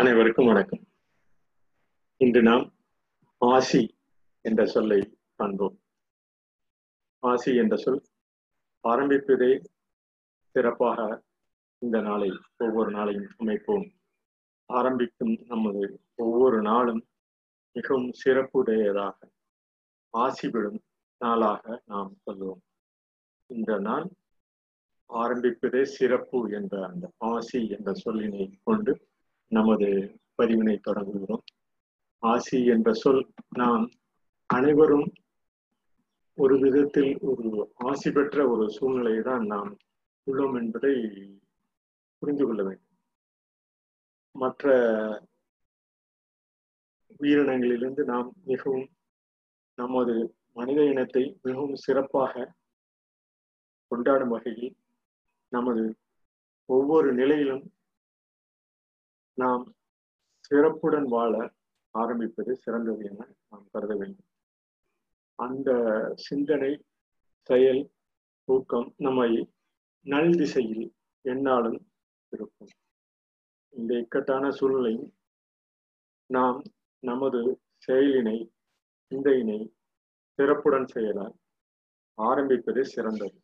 அனைவருக்கும் வணக்கம். இன்று நாம் ஆசி என்ற சொல்லை காண்போம். ஆசி என்ற சொல் ஆரம்பிப்பதே சிறப்பாக இந்த நாளை ஒவ்வொரு நாளையும் அமைப்போம். ஆரம்பிக்கும் நமது ஒவ்வொரு நாளும் மிகவும் சிறப்புடையதாக ஆசி விடும் நாளாக நாம் சொல்லுவோம் இந்த நாள் ஆரம்பிப்பதே சிறப்பு என்ற அந்த ஆசி என்ற சொல்லினை கொண்டு நமது பதிவினை தொடங்குகிறோம். ஆசி என்ற சொல் நாம் அனைவரும் ஒரு விதத்தில் ஒரு ஆசி பெற்ற ஒரு சூழ்நிலையை தான் நாம் உள்ளோம் என்பதை புரிந்து கொள்ள வேண்டும். மற்ற உயிரினங்களிலிருந்து நாம் மிகவும் நமது மனித இனத்தை மிகவும் சிறப்பாக கொண்டாடும் வகையில் நமது ஒவ்வொரு நிலையிலும் நாம் சிறப்புடன் வாழ ஆரம்பிப்பது சிறந்தது என நாம் கருத வேண்டும். அந்த சிந்தனை செயல் ஊக்கம் நம்மை நல் திசையில் என்னாலும் இருக்கும். இந்த இக்கட்டான சூழ்நிலையும் நாம் நமது செயலினை சிந்தையினை சிறப்புடன் செயலால் ஆரம்பிப்பது சிறந்தது.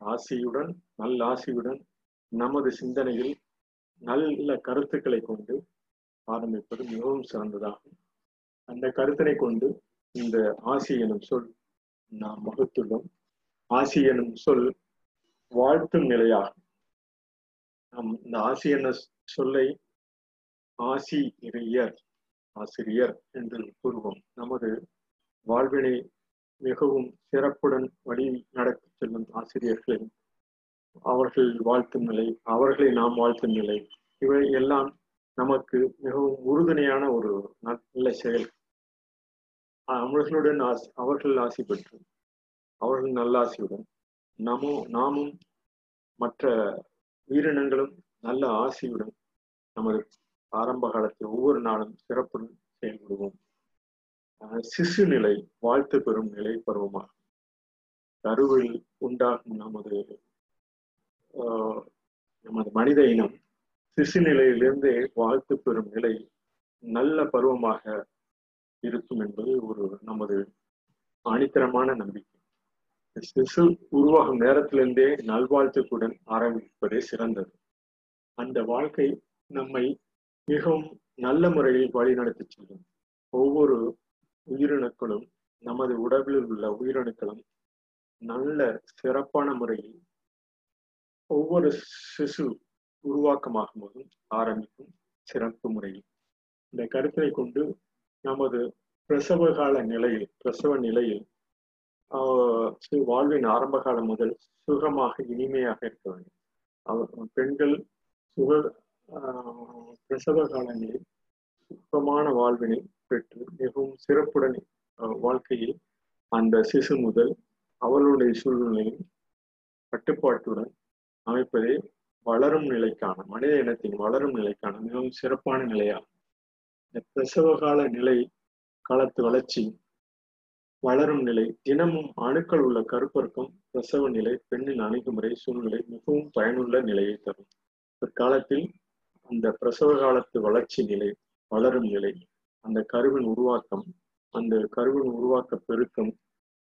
ஆசியுடன் நல்ல ஆசியுடன் நமது சிந்தனையில் நல்ல கருத்துக்களை கொண்டு ஆரம்பிப்பது மிகவும் சிறந்ததாகும். அந்த கருத்தினை கொண்டு இந்த ஆசி எனும் சொல் நாம் வகுத்துள்ளோம். ஆசி எனும் சொல் வாழ்த்தும் நிலையாகும். நாம் இந்த ஆசி என சொல்லை ஆசி ஆசிரியர் என்று கூறுவோம். நமது வாழ்வினை மிகவும் சிறப்புடன் வழி நடத்தி செல்லும் ஆசிரியர்களின் அவர்கள் வாழ்த்தும் நிலை அவர்களை நாம் வாழ்த்தும் நிலை. இவை எல்லாம் நமக்கு மிகவும் உறுதுணையான ஒரு நல்ல செயல். அவர்களுடன் ஆசி அவர்கள் ஆசி பெற்று அவர்கள் நல்லாசியுடன் நாமும் நாமும் மற்ற உயிரினங்களும் நல்ல ஆசியுடன் நமது ஆரம்ப காலத்தில் ஒவ்வொரு நாளும் சிறப்புடன் செயல்படுவோம். சிசு நிலை வாழ்த்து பெறும் நிலை பருவமாகும். கருவில் உண்டாகும் நமது நமது மனித இனம் சிசு நிலையிலிருந்தே வாழ்த்து பெறும் நிலை நல்ல பருவமாக இருக்கும் என்பது ஒரு நமது ஆணித்தரமான நம்பிக்கை. சிசு உருவாகும் நேரத்திலிருந்தே நல்வாழ்த்துக்குடன் ஆரம்பிப்பதே சிறந்தது. அந்த வாழ்க்கை நம்மை மிகவும் நல்ல முறையில் வழிநடத்தி செல்லும். ஒவ்வொரு உயிரணுக்களும் நமது உடலில் உள்ள உயிரணுக்களும் நல்ல சிறப்பான முறையில் ஒவ்வொரு சிசு உருவாக்கமாகும் போதும் ஆரம்பிக்கும் சிறப்பு முறையில் இந்த கருத்தை கொண்டு நமது பிரசவ கால நிலையில் பிரசவ நிலையில் வாழ்வின் ஆரம்ப காலம் முதல் சுகமாக இனிமையாக இருக்க வேண்டும். பெண்கள் சுக பிரசவ காலங்களில் சுகமான வாழ்வினை பெற்று மிகவும் சிறப்புடன் வாழ்க்கையில் அந்த சிசு முதல் அவளுடைய சூழ்நிலையும் கட்டுப்பாட்டுடன் அமைப்பதே வளரும் நிலைக்கான மனித இனத்தின் வளரும் நிலைக்கான மிகவும் சிறப்பான நிலையாகும் இந்த பிரசவ கால நிலை காலத்து வளர்ச்சி வளரும் நிலை தினமும் அணுக்கள் உள்ள கருப்பருக்கும் பிரசவ நிலை பெண்ணின் அணுகுமுறை சூழ்நிலை மிகவும் பயனுள்ள நிலையை தரும். பிற்காலத்தில் அந்த பிரசவ காலத்து வளர்ச்சி நிலை வளரும் நிலை அந்த கருவின் உருவாக்கம் அந்த கருவின் உருவாக்க பெருக்கம்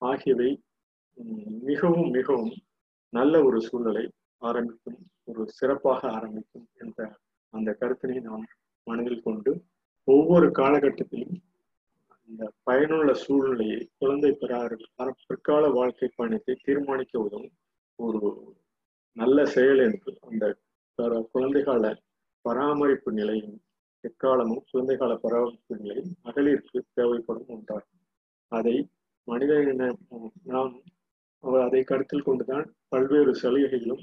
ஆகியவை மிகவும் மிகவும் நல்ல ஒரு சூழ்நிலை. ஆரம்பிக்கும் ஒரு சிறப்பாக ஆரம்பிக்கும் என்ற அந்த கருத்தினை நாம் மனதில் கொண்டு ஒவ்வொரு காலகட்டத்திலும் அந்த பயனுள்ள சூழ்நிலையை குழந்தை பெறார்கள் பிற்கால வாழ்க்கை பயணத்தை தீர்மானிக்க உதவும் ஒரு நல்ல செயல் என்று அந்த குழந்தைகால பராமரிப்பு நிலையும் எக்காலமும் குழந்தை கால பராமரிப்பு நிலையும் மகளிருக்கு தேவைப்படும் ஒன்றாகும். அதை மனித நாம் அதை கருத்தில் கொண்டுதான் பல்வேறு சலுகைகளும்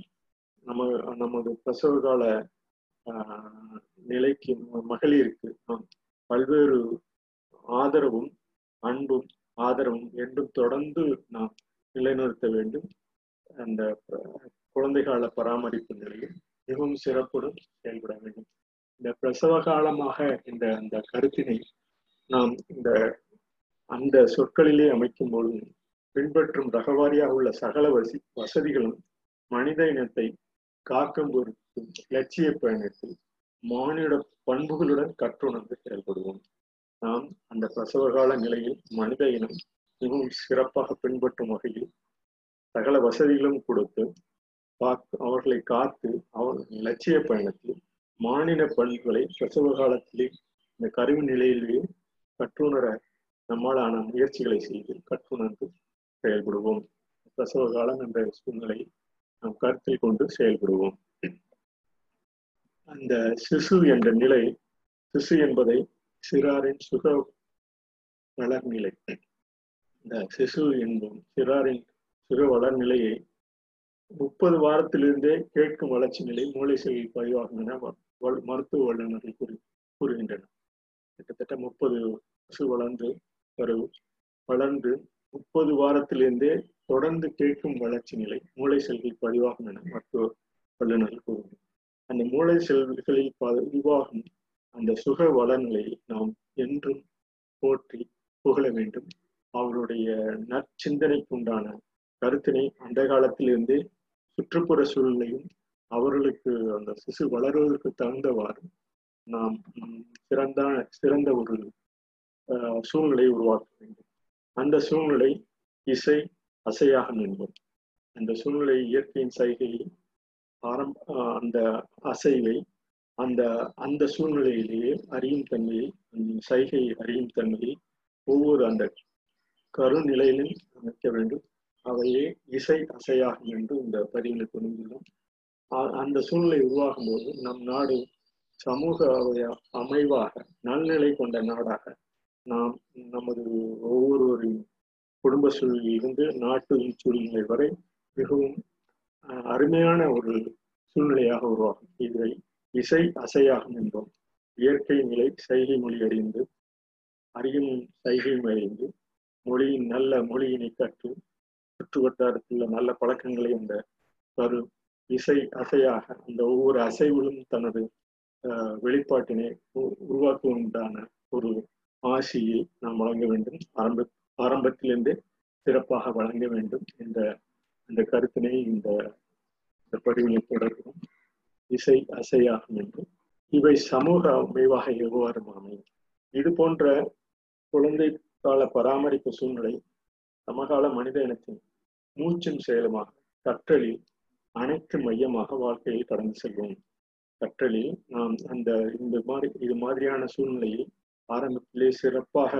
நம்ம நமது பிரசவ கால நிலைக்கு மகளிருக்கு நாம் பல்வேறு ஆதரவும் அன்பும் ஆதரவும் என்றும் தொடர்ந்து நாம் நிலைநிறுத்த வேண்டும். அந்த குழந்தை கால பராமரிப்பு நிலையில் மிகவும் சிறப்புடன் செயல்பட வேண்டும். இந்த பிரசவ காலமாக இந்த அந்த கருத்தினை நாம் இந்த அந்த சொற்களிலே அமைக்கும் பொழுது பின்பற்றும் ரகவாரியாக உள்ள சகல வசி வசதிகளும் மனித இனத்தை காக்கும் பொருட்டு லட்சிய பயணத்தில் மானிட பண்புகளுடன் கற்றுணர்ந்து செயல்படுவோம். நாம் அந்த பிரசவகால நிலையில் மனித இனம் மிகவும் சிறப்பாக பின்பற்றும் வகையில் சகல வசதிகளும் கொடுத்து காத்து அவர்களை காத்து அவர் லட்சிய பயணத்தில் மாநில பண்புகளை பிரசவ காலத்திலே இந்த கருவி நிலையிலேயே கற்றுணர நம்மாலான முயற்சிகளை செய்து கற்றுணர்ந்து செயல்படுவோம். பிரசவ காலம் என்ற சூழ்நிலையில் நாம் கருத்தில் கொண்டு செயல்படுவோம். அந்த சிசு என்ற நிலை சிசு என்பதை சிறாரின் சுக வளர்நிலை. இந்த சிசு என்பதும் சிறாரின் சுக வளர்நிலையை முப்பது வாரத்திலிருந்தே கேட்கும் வளர்ச்சி நிலை மூளை செல் பதிவாகும் என மருத்துவ வல்லுநர்கள் கூறி கூறுகின்றனர். கிட்டத்தட்ட முப்பது சிசு வளர்ந்து வரும் வளர்ந்து முப்பது வாரத்திலிருந்தே தொடர்ந்து கேட்கும் வளர்ச்சி நிலை மூளை செல்கள் பதிவாகும் என மருத்துவ வல்லுநர்கள் கூறுகின்றனர். அந்த மூளை செல்களில் பதிவாகும் அந்த சுக வளநிலையை நாம் என்றும் போற்றி புகழ வேண்டும். அவருடைய நற்சிந்தனைக்கு உண்டான கருத்தினை அந்த காலத்திலிருந்தே சுற்றுப்புற சூழ்நிலையும் அவர்களுக்கு அந்த சிசு வளர்வதற்கு தகுந்தவாறு நாம் சிறந்த சிறந்த ஒரு சூழ்நிலையை உருவாக்க வேண்டும். அந்த சூழ்நிலை இசை அசையாக என்போம் அந்த சூழ்நிலை இயற்கையின் சைகையை ஆரம் அந்த அசைவை அந்த அந்த சூழ்நிலையிலேயே அறியும் தன்மையை அந்த சைகை அறியும் தன்மையை ஒவ்வொரு அந்த கருநிலையிலும் அமைக்க வேண்டும். அவையே இசை அசையாகும் என்று இந்த பதிவில் துணிந்துள்ளோம் அந்த சூழ்நிலை உருவாகும் போது நம் நாடு சமூக அமைவாக நல்நிலை கொண்ட நாடாக நாம் நமது ஒவ்வொருவரின் குடும்ப சூழலில் இருந்து நாட்டு சூழ்நிலை வரை மிகவும் அருமையான ஒரு சூழ்நிலையாக உருவாகும். இதை இசை அசையாகும் என்போம் இயற்கை நிலை சைகை மொழி அறிந்து அறியும் சைகையும் அறிந்து மொழியின் நல்ல மொழியினை கற்று சுற்று வட்டாரத்தில் நல்ல பழக்கங்களை அந்த வரும் இசை அசையாக அந்த ஒவ்வொரு அசைவிலும் தனது வெளிப்பாட்டினை உருவாக்குவதான ஒரு ஆசியை நாம் வழங்க வேண்டும். ஆரம்ப ஆரம்பத்திலிருந்தே சிறப்பாக வழங்க வேண்டும் என்ற அந்த கருத்தினை இந்த இந்த பதிவில் தொடர்கிறோம். இசை அசையாகும் என்றும் இவை சமூக அமைவாக எவ்வாறு அமையும்? இது போன்ற குழந்தை கால பராமரிப்பு சூழ்நிலை சமகால மனித இனத்தின் மூச்சும் செயலுமாக கற்றலில் அனைத்து மையமாக வாழ்க்கையில் கடந்து செல்வோம் கற்றலில் நாம் அந்த இந்த மாதிரி இது மாதிரியான சூழ்நிலையில் ஆரம்பத்திலே சிறப்பாக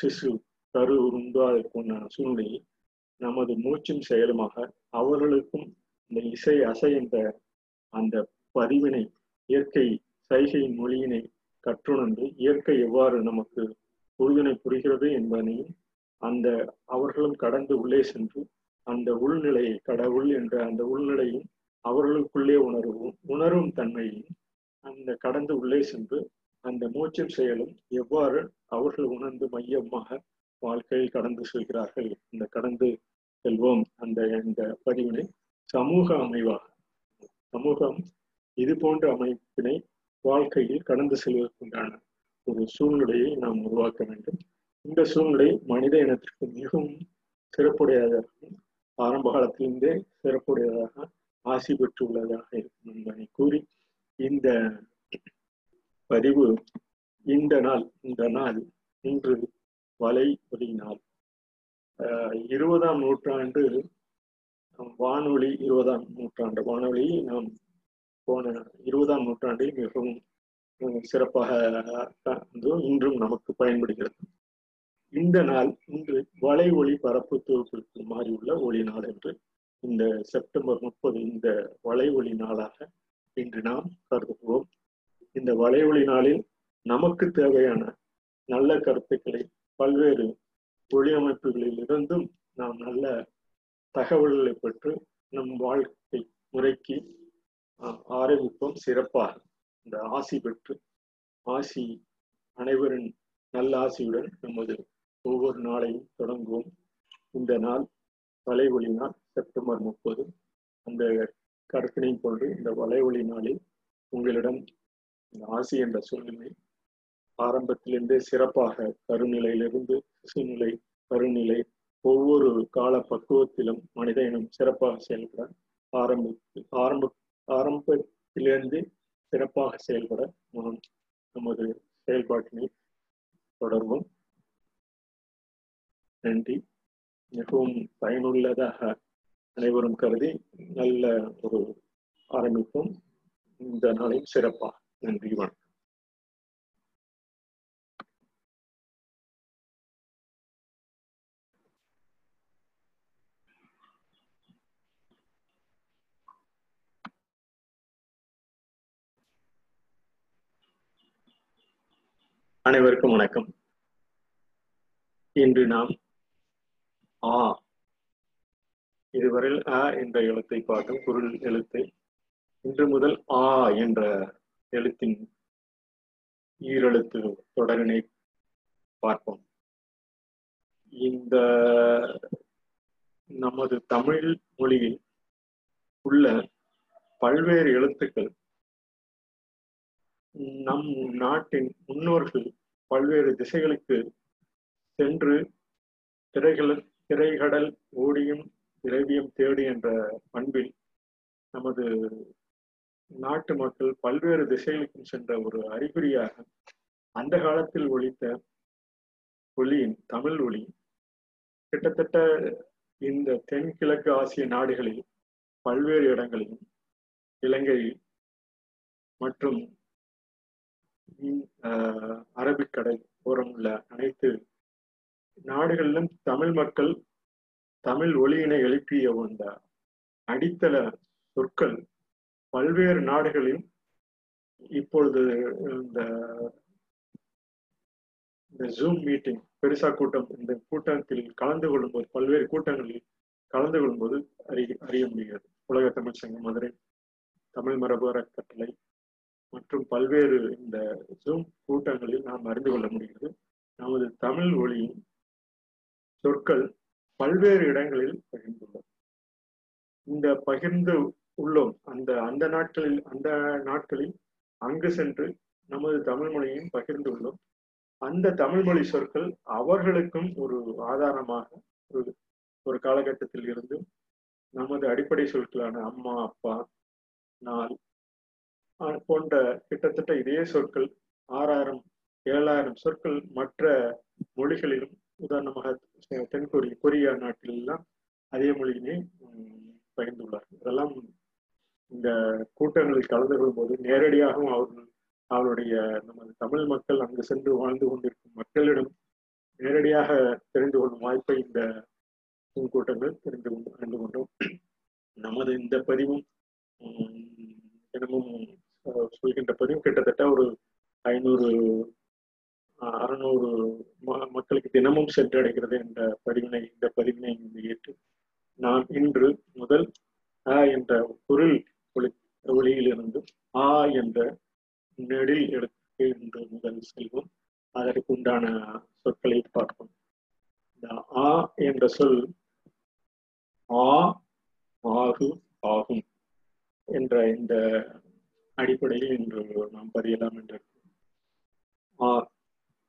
சிசு கரு உண்டான சூழ்நிலையில் நமது மூச்சும் செயலுமாக அவர்களுக்கும் இந்த இசை அசை என்ற அந்த பதிவினை இயற்கை சைகையின் மொழியினை கற்றுணர்ந்து இயற்கை எவ்வாறு நமக்கு உறுதுணை புரிகிறது என்பதனையும் அந்த அவர்களும் கடந்து உள்ளே சென்று அந்த உள்நிலையை கடவுள் என்ற அந்த உள்நிலையும் அவர்களுக்குள்ளே உணர்வும் உணரும் தன்மையும் அந்த கடந்து உள்ளே சென்று அந்த மூச்சும் செயலும் எவ்வாறு அவர்கள் உணர்ந்து மையமாக வாழ்க்கையில் கடந்து செல்கிறார்கள். இந்த கடந்து செல்வோம். அந்த இந்த பதிவினை சமூக அமைவாக சமூகம் இது போன்ற அமைப்பினை வாழ்க்கையில் கடந்து செல்வதற்குண்டான ஒரு சூழ்நிலையை நாம் உருவாக்க வேண்டும். இந்த சூழ்நிலை மனித இனத்திற்கு மிகவும் சிறப்புடையதாகவும் ஆரம்ப காலத்திலிருந்தே சிறப்புடையதாக ஆசி பெற்றுள்ளதாக இருக்கும் என்பதை கூறி இந்த பதிவு இந்த நாள் இந்த நாள் இன்று வலை ஒலி நாள் இருபதாம் நூற்றாண்டு வானொலி இருபதாம் நூற்றாண்டு வானொலி நாம் போன இருபதாம் நூற்றாண்டில் மிகவும் சிறப்பாக இன்றும் நமக்கு பயன்படுகிறது. இந்த நாள் இன்று வலை ஒளி பரப்பு தொகுப்பிற்கு மாறியுள்ள ஒளி நாள் என்று இந்த செப்டம்பர் முப்பது இந்த வலை ஒளி நாளாக இன்று நாம் கருதுவோம். இந்த வலை ஒளி நாளில் நமக்கு தேவையான நல்ல கருத்துக்களை பல்வேறு ஒளியமைப்புகளில் இருந்தும் நாம் நல்ல தகவல்களை பெற்று நம் வாழ்க்கை முறைக்கு ஆரம்பிப்போம். சிறப்பாக இந்த ஆசி பெற்று ஆசி அனைவரின் நல்ல ஆசியுடன் நமது ஒவ்வொரு நாளையும் தொடங்குவோம். இந்த நாள் வலைவொலி நாள் செப்டம்பர் முப்பது. அந்த கருத்தினை கொண்டு இந்த வலைவொலி நாளில் உங்களிடம் இந்த ஆசி என்ற சூழ்நிலை ஆரம்பத்திலிருந்தே சிறப்பாக கருநிலையிலிருந்து சிசுநிலை கருநிலை ஒவ்வொரு கால பக்குவத்திலும் மனித இனம் சிறப்பாக செயல்பட ஆரம்பி ஆரம்ப ஆரம்பத்திலிருந்து சிறப்பாக செயல்பட நாம் நமது செயல்பாட்டினை தொடர்வோம். நன்றி. மிகவும் பயனுள்ளதாக அனைவரும் கருதி நல்ல ஒரு ஆரம்பிப்போம். இந்த நாளையும் சிறப்பாக. நன்றி வணக்கம். அனைவருக்கும் வணக்கம். இன்று நாம் ஆ இதுவரையில் அ என்ற எழுத்தை பார்த்தோம் குரல் எழுத்தை இன்று முதல் ஆ என்ற எழுத்தின் ஈரெழுத்து தொடரினை பார்ப்போம். இந்த நமது தமிழ் மொழியில் உள்ள பல்வேறு எழுத்துக்கள் நம் நாட்டின் முன்னோர்கள் பல்வேறு திசைகளுக்கு சென்று திரைகள் திரைகடல் ஓடியும் திரவியம் தேடி என்ற பண்பில் நமது நாட்டு மக்கள் பல்வேறு திசைகளுக்கும் சென்ற ஒரு அறிகுறியாக அந்த காலத்தில் ஒழித்த ஒளியின் தமிழ் ஒளி கிட்டத்தட்ட இந்த தென்கிழக்கு ஆசிய நாடுகளில் பல்வேறு இடங்களிலும் இலங்கையில் மற்றும் அரபிக்கடல் ஓரம் உள்ள அனைத்து நாடுகளிலும் தமிழ் மக்கள் தமிழ் ஒளியினை எழுப்பிய அந்த அடித்தள சொற்கள் பல்வேறு நாடுகளில் இப்பொழுது இந்த இந்த ஜூம் மீட்டிங் பெருசா கூட்டம் இந்த கூட்டத்தில் கலந்து கொள்ளும்போது பல்வேறு கூட்டங்களில் கலந்து கொள்ளும்போது அறிய அறிய முடிகிறது. உலக தமிழ் சங்கம் மதுரை தமிழ் மரபு அறக்கட்டளை மற்றும் பல்வேறு இந்த ஜூம் கூட்டங்களில் நாம் அறிந்து கொள்ள முடிகிறது. நமது தமிழ் ஒளியின் சொற்கள் பல்வேறு இடங்களில் பகிர்ந்துள்ளோம் இந்த பகிர்ந்து உள்ளோம். அந்த அந்த நாட்களில் அந்த நாட்களில் அங்கு சென்று நமது தமிழ் மொழியையும் பகிர்ந்து உள்ளோம். அந்த தமிழ் மொழி சொற்கள் அவர்களுக்கும் ஒரு ஆதாரமாக ஒரு ஒரு காலகட்டத்தில் இருந்து நமது அடிப்படை சொற்களான அம்மா அப்பா நாள் போன்ற கிட்டத்தட்ட இதே சொற்கள் ஆறாயிரம் ஏழாயிரம் சொற்கள் மற்ற மொழிகளிலும் உதாரணமாக தென்கொரிய கொரியா நாட்டிலெல்லாம் அதே மொழியினை பகிர்ந்துள்ளார். இதெல்லாம் இந்த கூட்டங்களில் கலந்து கொள்ளும்போது நேரடியாகவும் அவர்கள் அவருடைய நமது தமிழ் மக்கள் அங்கு சென்று வாழ்ந்து கொண்டிருக்கும் மக்களிடம் நேரடியாக தெரிந்து கொள்ளும் வாய்ப்பை இந்த கூட்டங்கள் தெரிந்து கொண்டு அறிந்து கொண்டோம். நமது இந்த பதிவும் தினமும் சொல்கின்ற பதிவு கிட்டத்தட்ட ஒரு ஐநூறு அறுநூறு மக்களுக்கு தினமும் சென்றடைகிறது என்ற பதிவினை இந்த பதிவினை ஏற்று நான் இன்று முதல் அ என்ற பொருள் ஒளி ஒளியிலிருந்து ஆ என்ற நெடில் எடுத்து இன்று முதல் செல்வோம். அதற்கு உண்டான சொற்களை பார்ப்போம். இந்த ஆ என்ற சொல் ஆ ஆகு ஆகும் என்ற இந்த அடிப்படையில் இன்று நாம் பதியலாம் என்று ஆ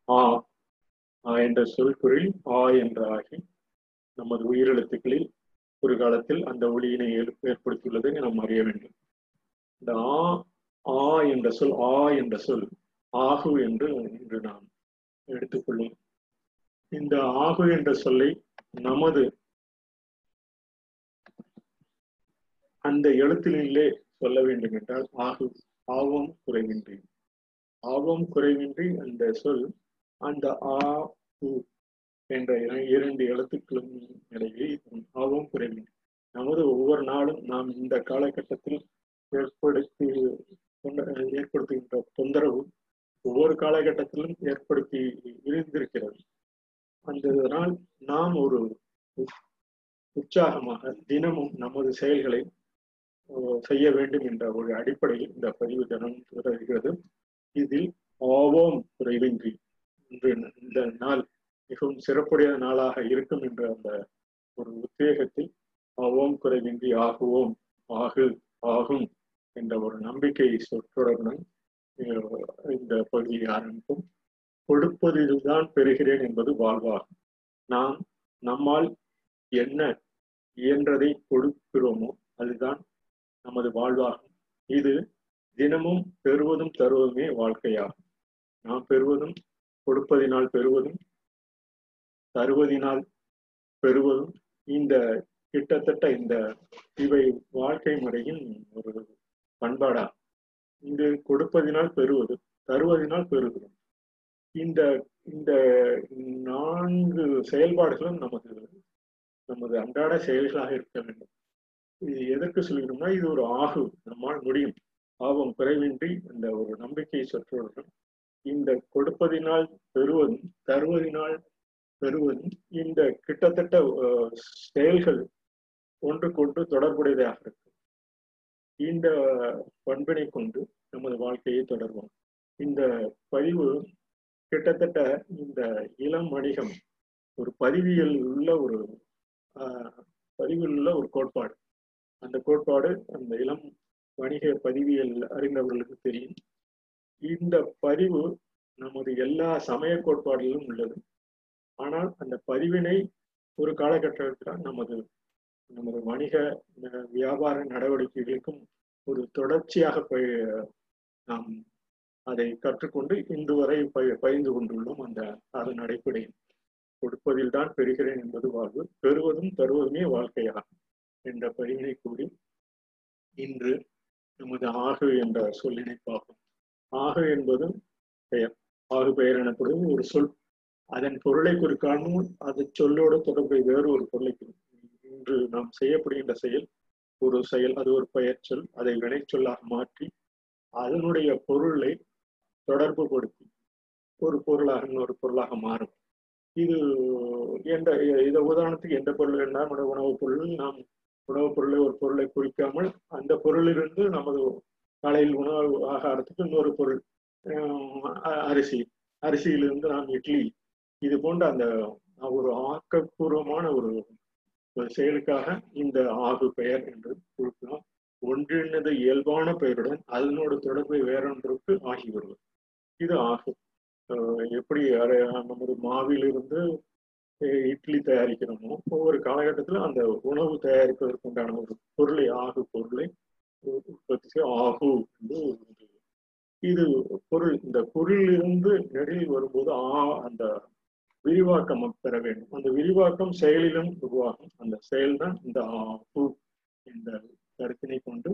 ஆ ஆ என்ற சொல் குரில் ஆ என்ற ஆகி நமது உயிரெழுத்துக்களில் ஒரு காலத்தில் அந்த ஒளியினை ஏற்படுத்தியுள்ளதை நாம் அறிய வேண்டும். இந்த ஆ ஆ என்ற சொல் ஆ என்ற சொல் ஆகு என்று இன்று நாம் எடுத்துக்கொள்ளும் இந்த ஆகு என்ற சொல்லை நமது அந்த எழுத்திலே சொல்ல வேண்டும் என்றால் ஆகு ஆவம் குறைவின்றி. ஆவம் குறைவின்றி அந்த சொல் அந்த ஆ உ என்ற இரண்டு எழுத்துக்களும் இடையே ஆவம் குறைவின்றி. நமது ஒவ்வொரு நாளும் நாம் இந்த காலகட்டத்தில் ஏற்படுத்தி ஏற்படுத்துகின்ற தொந்தரவு ஒவ்வொரு காலகட்டத்திலும் ஏற்படுத்தி இருந்திருக்கிறது. அந்த நாம் ஒரு உற்சாகமாக தினமும் நமது செயல்களை செய்ய வேண்டும் என்ற ஒரு அடிப்படையில் இந்த பதிவு தினம் தொடர்கிறது. இதில் ஆவோம் குறைவின்றி. இன்று இந்த நாள் மிகவும் சிறப்புடைய நாளாக இருக்கும் என்ற அந்த ஒரு உத்வேகத்தில் ஆவோம் குறைவின்றி ஆகுவோம் ஆகு ஆகும் என்ற ஒரு நம்பிக்கை சொற்றொடருடன் இந்த பகுதியை ஆரம்பிக்கும் கொடுப்பதில்தான் பெறுகிறேன் என்பது வாழ்வாகும். நாம் நம்மால் என்ன இயன்றதை கொடுக்கிறோமோ அதுதான் நமது வாழ்வாகும். இது தினமும் பெறுவதும் தருவதுமே வாழ்க்கையாகும். நாம் பெறுவதும் கொடுப்பதினால் பெறுவதும் தருவதினால் பெறுவதும் இந்த கிட்டத்தட்ட இந்த இவை வாழ்க்கை முறையின் ஒரு பண்பாடா இங்கு கொடுப்பதினால் பெறுவது தருவதினால் பெறுகிறோம் இந்த இந்த நான்கு செயல்பாடுகளும் நமது நமது அன்றாட செயல்களாக இருக்க வேண்டும். இது எதற்கு சொல்கிறோம்னா இது ஒரு ஆகு. நம்மால் முடியும். ஆபம் குறைவின்றி இந்த ஒரு நம்பிக்கையை சொற்றொடர்கள் இந்த கொடுப்பதினால் பெறுவதும் தருவதினால் பெறுவதும் இந்த கிட்டத்தட்ட செயல்கள் ஒன்றுக்கொன்று தொடர்புடையதாக இருக்கும். இந்த பண்பினை கொண்டு நமது வாழ்க்கையை தொடர்வோம். இந்த பதிவு கிட்டத்தட்ட இந்த இளம் வணிகம் ஒரு பதிவியல் உள்ள ஒரு பதிவில் உள்ள ஒரு கோட்பாடு. அந்த கோட்பாடு அந்த இளம் வணிக பதிவியல் அறிந்தவர்களுக்கு தெரியும். இந்த பதிவு நமது எல்லா சமய கோட்பாடுகளிலும் உள்ளது. ஆனால் அந்த பதிவினை ஒரு காலகட்டத்தில் நமது நமது வணிக வியாபார நடவடிக்கைகளுக்கும் ஒரு தொடர்ச்சியாக நாம் அதை கற்றுக்கொண்டு இன்று வரை பயிர்ந்து கொண்டுள்ளோம் அந்த அதன் அடிப்படையில். கொடுப்பதில் தான் பெறுகிறேன் என்பது வாழ்வு. பெறுவதும் தருவதுமே வாழ்க்கையாகும். என்ற பெயரை கூறி இன்று நமது ஆகு என்ற சொல்லினை பார்ப்போம் ஆகு என்பதும் பெயர். ஆகு பெயர் எனப்படும் ஒரு சொல். அதன் பொருளை குறிக்காமல் அது சொல்லோடு தொடர்புடைய வேறு ஒரு பொருளை இன்று நாம் செய்யப்படுகின்ற செயல் ஒரு செயல் அது ஒரு பெயர் சொல். அதை வினை சொல்லாக மாற்றி அதனுடைய பொருளை தொடர்பு படுத்தி ஒரு பொருளாக இன்னொரு பொருளாக மாறும். இது எந்த இதை உதாரணத்துக்கு எந்த பொருள் என்றால் உணவுப் பொருள். நாம் உணவுப் பொருளை ஒரு பொருளை குறிக்காமல் அந்த பொருளிலிருந்து நமது காலையில் உணவு ஆகாரத்துக்கு இன்னொரு பொருள் அரிசி. அரிசியிலிருந்து நாம் இட்லி. இது போன்ற அந்த ஒரு ஆக்கப்பூர்வமான ஒரு செயலுக்காக இந்த ஆகு பெயர் என்று குறிப்பிடும் ஒன்றிணைந்த இயல்பான பெயருடன் அதனோட தொடர்பை வேறொன்றுக்கு ஆகி வருவது இது ஆகு எப்படி நமது மாவிலிருந்து இட்லி தயாரிக்கிறோமோ ஒவ்வொரு காலகட்டத்தில் அந்த உணவு தயாரிப்பதற்குண்டான ஒரு பொருளை ஆகு பொருளை உற்பத்தி செய்ய ஆகு என்று இது. பொருள் இந்த பொருளிலிருந்து நெடில் வரும்போது ஆ அந்த விரிவாக்கம் பெற வேண்டும். அந்த விரிவாக்கம் செயலிலும் உருவாகும். அந்த செயல்தான் இந்த ஆகு இந்த கருத்தினை கொண்டு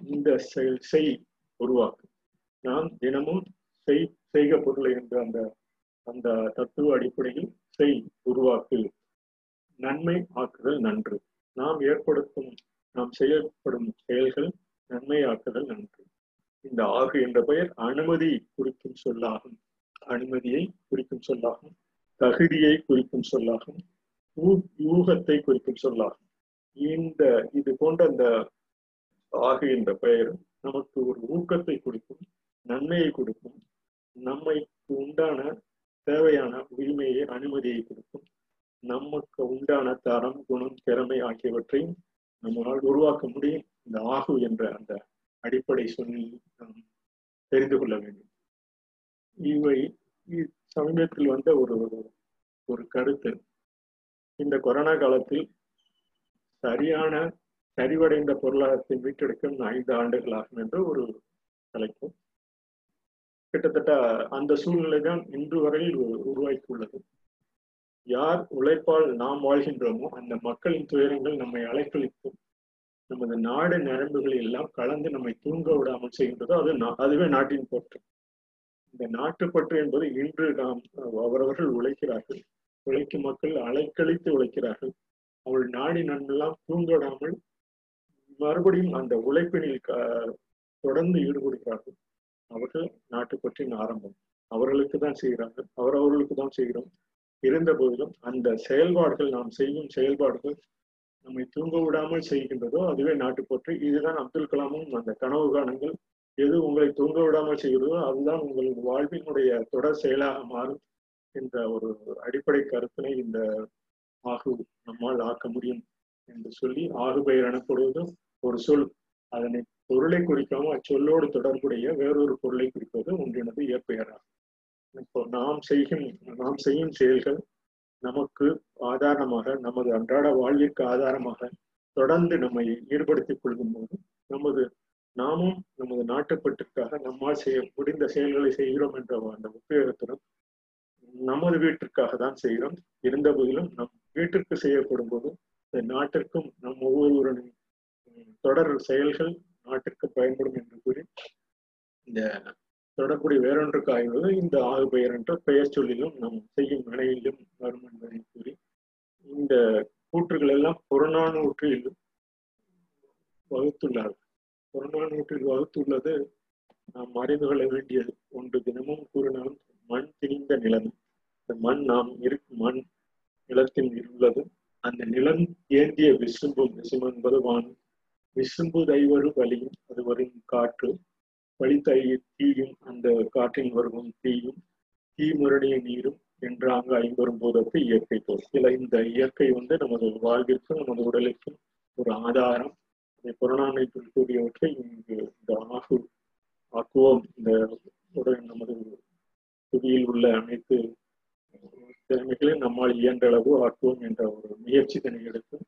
இந்த செயல் செய் உருவாக்கும் நாம் தினமும் செய் செய்க பொருளை என்ற அந்த அந்த தத்துவ அடிப்படையில் நட்பை உருவாக்கு நன்மை ஆக்குதல் நன்று. நாம் ஏற்படுத்தும் நாம் செய்யப்படும் செயல்கள் நன்மை ஆக்குதல் நன்று. இந்த ஆகு என்ற பெயர் அனுமதி குறிக்கும் சொல்லாகும். அனுமதியை குறிக்கும் சொல்லாகும். தகுதியை குறிக்கும் சொல்லாகும். யூகத்தை குறிக்கும் சொல்லாகும். இந்த இது போன்ற அந்த ஆகு என்ற பெயரும் நமக்கு ஒரு ஊக்கத்தை கொடுக்கும் நன்மையை கொடுக்கும். நம்மைக்கு உண்டான தேவையான உரிமையை அனுமதியை கொடுக்கும். நமக்கு உண்டான தரம் குணம் திறமை ஆகியவற்றையும் நம்மளால் உருவாக்க முடியும். இந்த ஆகு என்ற அந்த அடிப்படை சொல்லி நாம் தெரிந்து கொள்ள வேண்டும். இவை சமீபத்தில் வந்த ஒரு ஒரு கருத்து. இந்த கொரோனா காலத்தில் சரியான சரிவடைந்த பொருளாதாரத்தை மீட்டெடுக்க ஐந்து ஆண்டுகள் ஆகும் என்று ஒரு தலைப்பு. கிட்டத்தட்ட அந்த சூழ்நிலை தான் இன்று வரையில் உருவாக்கி உள்ளது யார் உழைப்பால் நாம் வாழ்கின்றோமோ அந்த மக்களின் துயரங்கள் நம்மை அலைக்கழிக்கும். நமது நாடு நரம்புகள் எல்லாம் கலந்து நம்மை தூங்க விடாமல் செய்கின்றதோ அது அதுவே நாட்டின் பற்று. இந்த நாட்டுப்பற்று என்பது இன்று நாம் அவரவர்கள் உழைக்கிறார்கள். உழைக்கும் மக்கள் அலைக்கழித்து உழைக்கிறார்கள். அவள் நாடி நன்மெல்லாம் தூங்க விடாமல் மறுபடியும் அந்த உழைப்பினில் தொடர்ந்து ஈடுபடுகிறார்கள். அவர்கள் நாட்டுப்பற்றின் ஆரம்பம். அவர்களுக்கு தான் செய்கிறார்கள் அவரவர்களுக்கு தான் செய்கிறோம். இருந்த போதிலும் அந்த செயல்பாடுகள் நாம் செய்யும் செயல்பாடுகள் நம்மை தூங்க விடாமல் செய்கின்றதோ அதுவே நாட்டுப்பற்று இதுதான் அப்துல் கலாமும் அந்த கனவு காணங்கள். எது உங்களை தூங்க விடாமல் செய்கிறதோ அதுதான் உங்கள் வாழ்வினுடைய தொடர் செயலாக மாறும் என்ற ஒரு அடிப்படை கருத்தினை இந்த ஆகு நம்மால் ஆக்க முடியும் என்று சொல்லி ஆகு பெயர் எனப்படுவதும் ஒரு சொல். அதனை பொருளை குறிக்காம அச்சொல்லோடு தொடர்புடைய வேறொரு பொருளை குறிப்பது ஒன்றினது இயற்பெயராகும். இப்போ நாம் செய்யும் நாம் செய்யும் செயல்கள் நமக்கு ஆதாரமாக நமது அன்றாட வாழ்விற்கு ஆதாரமாக தொடர்ந்து நம்மை ஈடுபடுத்திக் கொள்ளும் போது நமது நாமும் நமது நாட்டுப்பட்டிற்காக நம்மால் செய்ய முடிந்த செயல்களை செய்கிறோம் என்ற அந்த உத்வேகத்துடன் நமது வீட்டிற்காக தான் செய்கிறோம். இருந்த போதிலும் நம் வீட்டிற்கு செய்யப்படும் போது இந்த நாட்டிற்கும் நம் ஒவ்வொருவரின் தொடர் செயல்கள் நாட்டிற்கு பயன்படும் என்று கூறி இந்த தொடர்புடைய வேறொன்றுக்கு ஆய்வது இந்த ஆகு பெயர் என்ற பெயர் சொல்லிலும் நாம் செய்யும் வினையிலும் வரும் என்பதை கூறி இந்த கூற்றுகள் எல்லாம் புறநானூற்றில் வகுத்துள்ளார்கள். புறநானூற்றில் வகுத்துள்ளது நாம் அறிந்து கொள்ள வேண்டியது ஒன்று தினமும் கூறினாலும் மண் திணிந்த நிலம். இந்த மண் நாம் இருக்கும் மண் நிலத்தில் உள்ளது அந்த நிலம் ஏந்திய விசும்பும் விசும் என்பது வான் விசும்பு தைவரு வலியும் அது வரும் காற்று. வழித்தை தீயும் அந்த காற்றில் வருகும் தீயும் தீ முரணிய நீரும் என்றாங்க ஐம்பெரும் போதற்கு இயற்கை போல் சில இந்த இயற்கை வந்து நமது வாழ்விற்கும் நமது உடலுக்கும் ஒரு ஆதாரம். அதை புறநானூற்றில் இங்கு இந்த ஆகு ஆக்குவோம். இந்த உடல் நமது புவியில் உள்ள அனைத்து திறமைகளையும் நம்மால் இயன்ற அளவு ஆக்குவோம் என்ற ஒரு முயற்சி தனி எடுத்து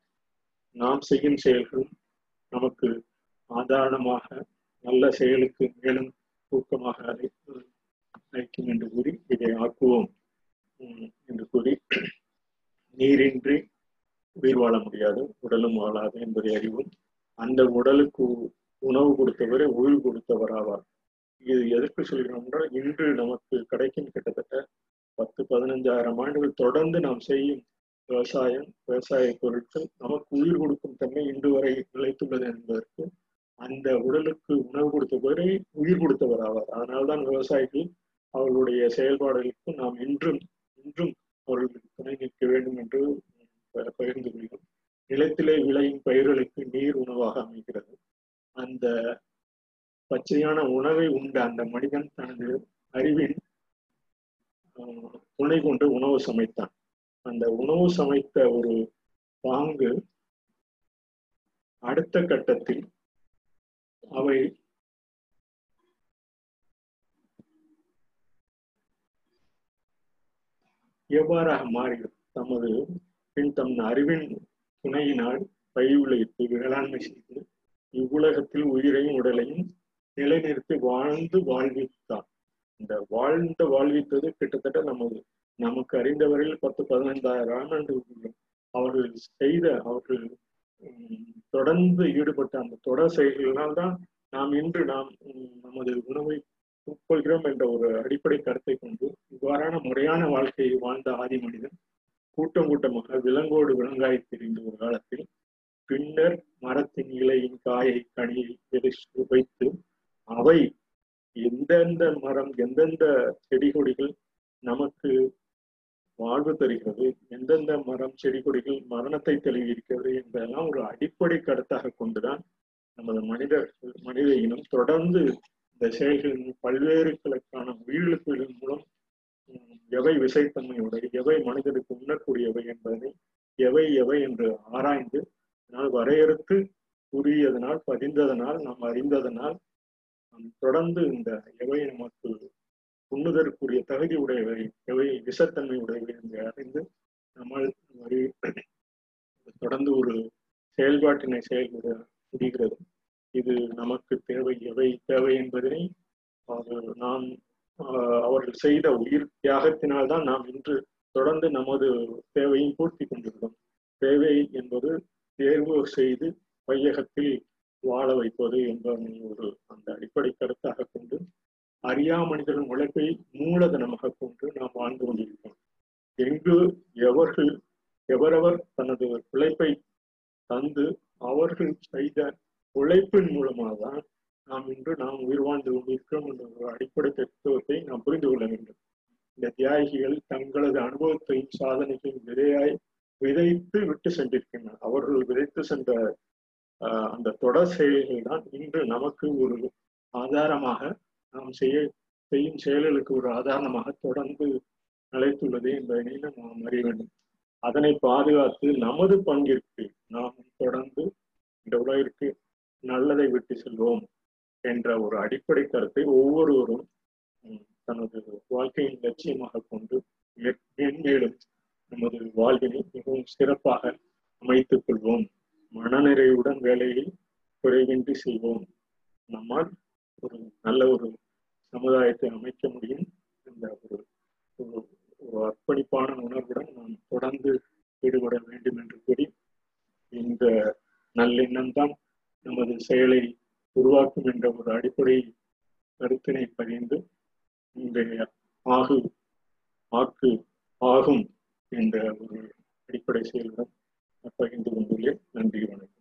நாம் செய்யும் செயல்களும் நமக்கு ஆதாரமாக நல்ல செயலுக்கு மேலும் ஊக்கமாக அழைக்கும் என்று கூறி இதை ஆக்குவோம். என்று கூறி நீரின்றி உயிர் வாழ முடியாது உடலும் வாழாது என்பதை அறிவும். அந்த உடலுக்கு உணவு கொடுத்தவரை உயிர் கொடுத்தவர் ஆவார் இது எதற்கு சொல்கிறோம் என்றால் இன்று நமக்கு கிடைக்கும் கிட்டத்தட்ட பத்து பதினஞ்சாயிரம் ஆண்டுகள் தொடர்ந்து நாம் செய்யும் விவசாயம் விவசாய பொருட்கள் நமக்கு உயிர் கொடுக்கும் தன்மை இன்று வரை நிலைத்துள்ளது என்பதற்கு அந்த உடலுக்கு உணவு கொடுத்தவரை உயிர் கொடுத்தவர் ஆவார். அதனால்தான் விவசாயிகள் அவர்களுடைய செயல்பாடுகளுக்கு நாம் இன்றும் இன்றும் அவர்களுக்கு துணை நிற்க வேண்டும் என்று பகிர்ந்து கொள்கிறோம். நிலத்திலே விளையும் பயிர்களுக்கு நீர் உணவாக அமைகிறது. அந்த பச்சையான உணவை உண்ட அந்த மனிதன் தனது அறிவின் துணை கொண்டு உணவு சமைத்தான். அந்த உணவு சமைத்த ஒரு பாங்கு அடுத்த கட்டத்தில் அவை எவ்வாறாக மாறுகிறது தமது பின் தம் அறிவின் துணையினால் பயிர் விளைவித்து வேளாண்மை செய்து இவ்வுலகத்தில் உயிரையும் உடலையும் நிலைநிறுத்தி வாழ்ந்து வாழ்வித்தான் இந்த வாழ்ந்த வாழ்வித்தது கிட்டத்தட்ட நமது நமக்கு அறிந்தவரையில் பத்து பதினைந்தாயிரம் ஆண்டு அவர்கள் செய்த அவர்கள் தொடர்ந்து ஈடுபட்ட அந்த தொடர் செயல்களினால்தான் நாம் இன்று நாம் நமது உணவை உட்கொள்கிறோம் என்ற ஒரு அடிப்படை கருத்தை கொண்டு இவ்வாறான முறையான வாழ்க்கையை வாழ்ந்த ஆதி மனிதன் கூட்டம் கூட்டமாக விலங்கோடு விலங்காய் தெரிந்த ஒரு காலத்தில் பின்னர் மரத்தின் இலையின் காயை கனியை வைத்து அவை எந்தெந்த மரம் எந்தெந்த செடி கொடிகள் நமக்கு வாழ்வு தருகிறது எந்தெந்த மரம் செடி கொடிகள் மரணத்தை தெளிவி இருக்கிறது என்பதெல்லாம் ஒரு அடிப்படை கருத்தாக கொண்டுதான் நமது மனிதர் மனித இனம் தொடர்ந்து இந்த செயல்களின் பல்வேறு கிழக்கான உயிரிழப்புகளின் மூலம் எவை விசைத்தன்மையுடைய எவை மனிதனுக்கு உண்ணக்கூடியவை என்பதை எவை எவை என்று ஆராய்ந்து அதனால் வரையறுத்து கூறியதனால் பதிந்ததனால் நாம் அறிந்ததனால் தொடர்ந்து இந்த எவை நமக்கு உண்ணுதற்குரிய தகுதி உடையவை எவை விஷத்தன்மை உடையவை என்று அறிந்து நம்மால் தொடர்ந்து ஒரு செயல்பாட்டினை செயல்பட முடிகிறது. இது நமக்கு தேவை எவை தேவை என்பதனை நாம் அவர்கள் செய்த உயிர் தியாகத்தினால்தான் நாம் இன்று தொடர்ந்து நமது தேவையும் பூர்த்தி கொண்டிருந்தோம் தேவை என்பது தேர்வு செய்து வையகத்தில் வாழ வைப்பது என்பதனை ஒரு அந்த அடிப்படை கருத்தாக கொண்டு அறியா மனிதரின் உழைப்பை மூலதனமாக கொண்டு நாம் வாழ்ந்து கொண்டிருக்கிறோம். எங்கு எவர்கள் எவரவர் தனது உழைப்பை தந்து அவர்கள் செய்த உழைப்பின் மூலமாக தான் நாம் இன்று நாம் உயிர் வாழ்ந்து கொண்டிருக்கிறோம் என்ற ஒரு அடிப்படை தத்துவத்தை நாம் புரிந்து கொள்ள வேண்டும். இந்த தியாகிகள் தங்களது அனுபவத்தையும் சாதனைகளையும் விதையாய் விதைத்து விட்டு சென்றிருக்கின்றனர். அவர்கள் விதைத்து சென்ற அந்த தொடர் செயல்கள் தான் இன்று நமக்கு ஒரு ஆதாரமாக நாம் செய்ய செய்யும் செயல்களுக்கு ஒரு ஆதாரமாக தொடர்ந்து நிலைத்துள்ளது என்பதனை நாம் அறிய வேண்டும். அதனை பாதுகாத்து நமது பங்கிற்கு நாம் தொடர்ந்து இந்த உலகிற்கு நல்லதை விட்டு செல்வோம் என்ற ஒரு அடிப்படை கருத்தை ஒவ்வொருவரும் தனது வாழ்க்கையின் லட்சியமாக கொண்டு மேன்மேலும் நமது வாழ்வினை மிகவும் சிறப்பாக அமைத்துக் கொள்வோம். மனநிறைவுடன் வேலையை குறைவின்றி செய்வோம் நம்மால் ஒரு நல்ல ஒரு சமுதாயத்தை அமைக்க முடியும். இந்த ஒரு ஒரு அர்ப்பணிப்பான உணர்வுடன் நாம் தொடர்ந்து ஈடுபட வேண்டும் என்று கூறி இந்த நல்லெண்ணம்தான் நமது செயலை உருவாக்கும் என்ற ஒரு அடிப்படை கருத்தினை பதிந்து இன்றைய ஆகு ஆக்கு ஆகும் என்ற ஒரு அடிப்படை செயலுடன் பகிர்ந்து கொண்டுள்ளேன். நன்றி வணக்கம்.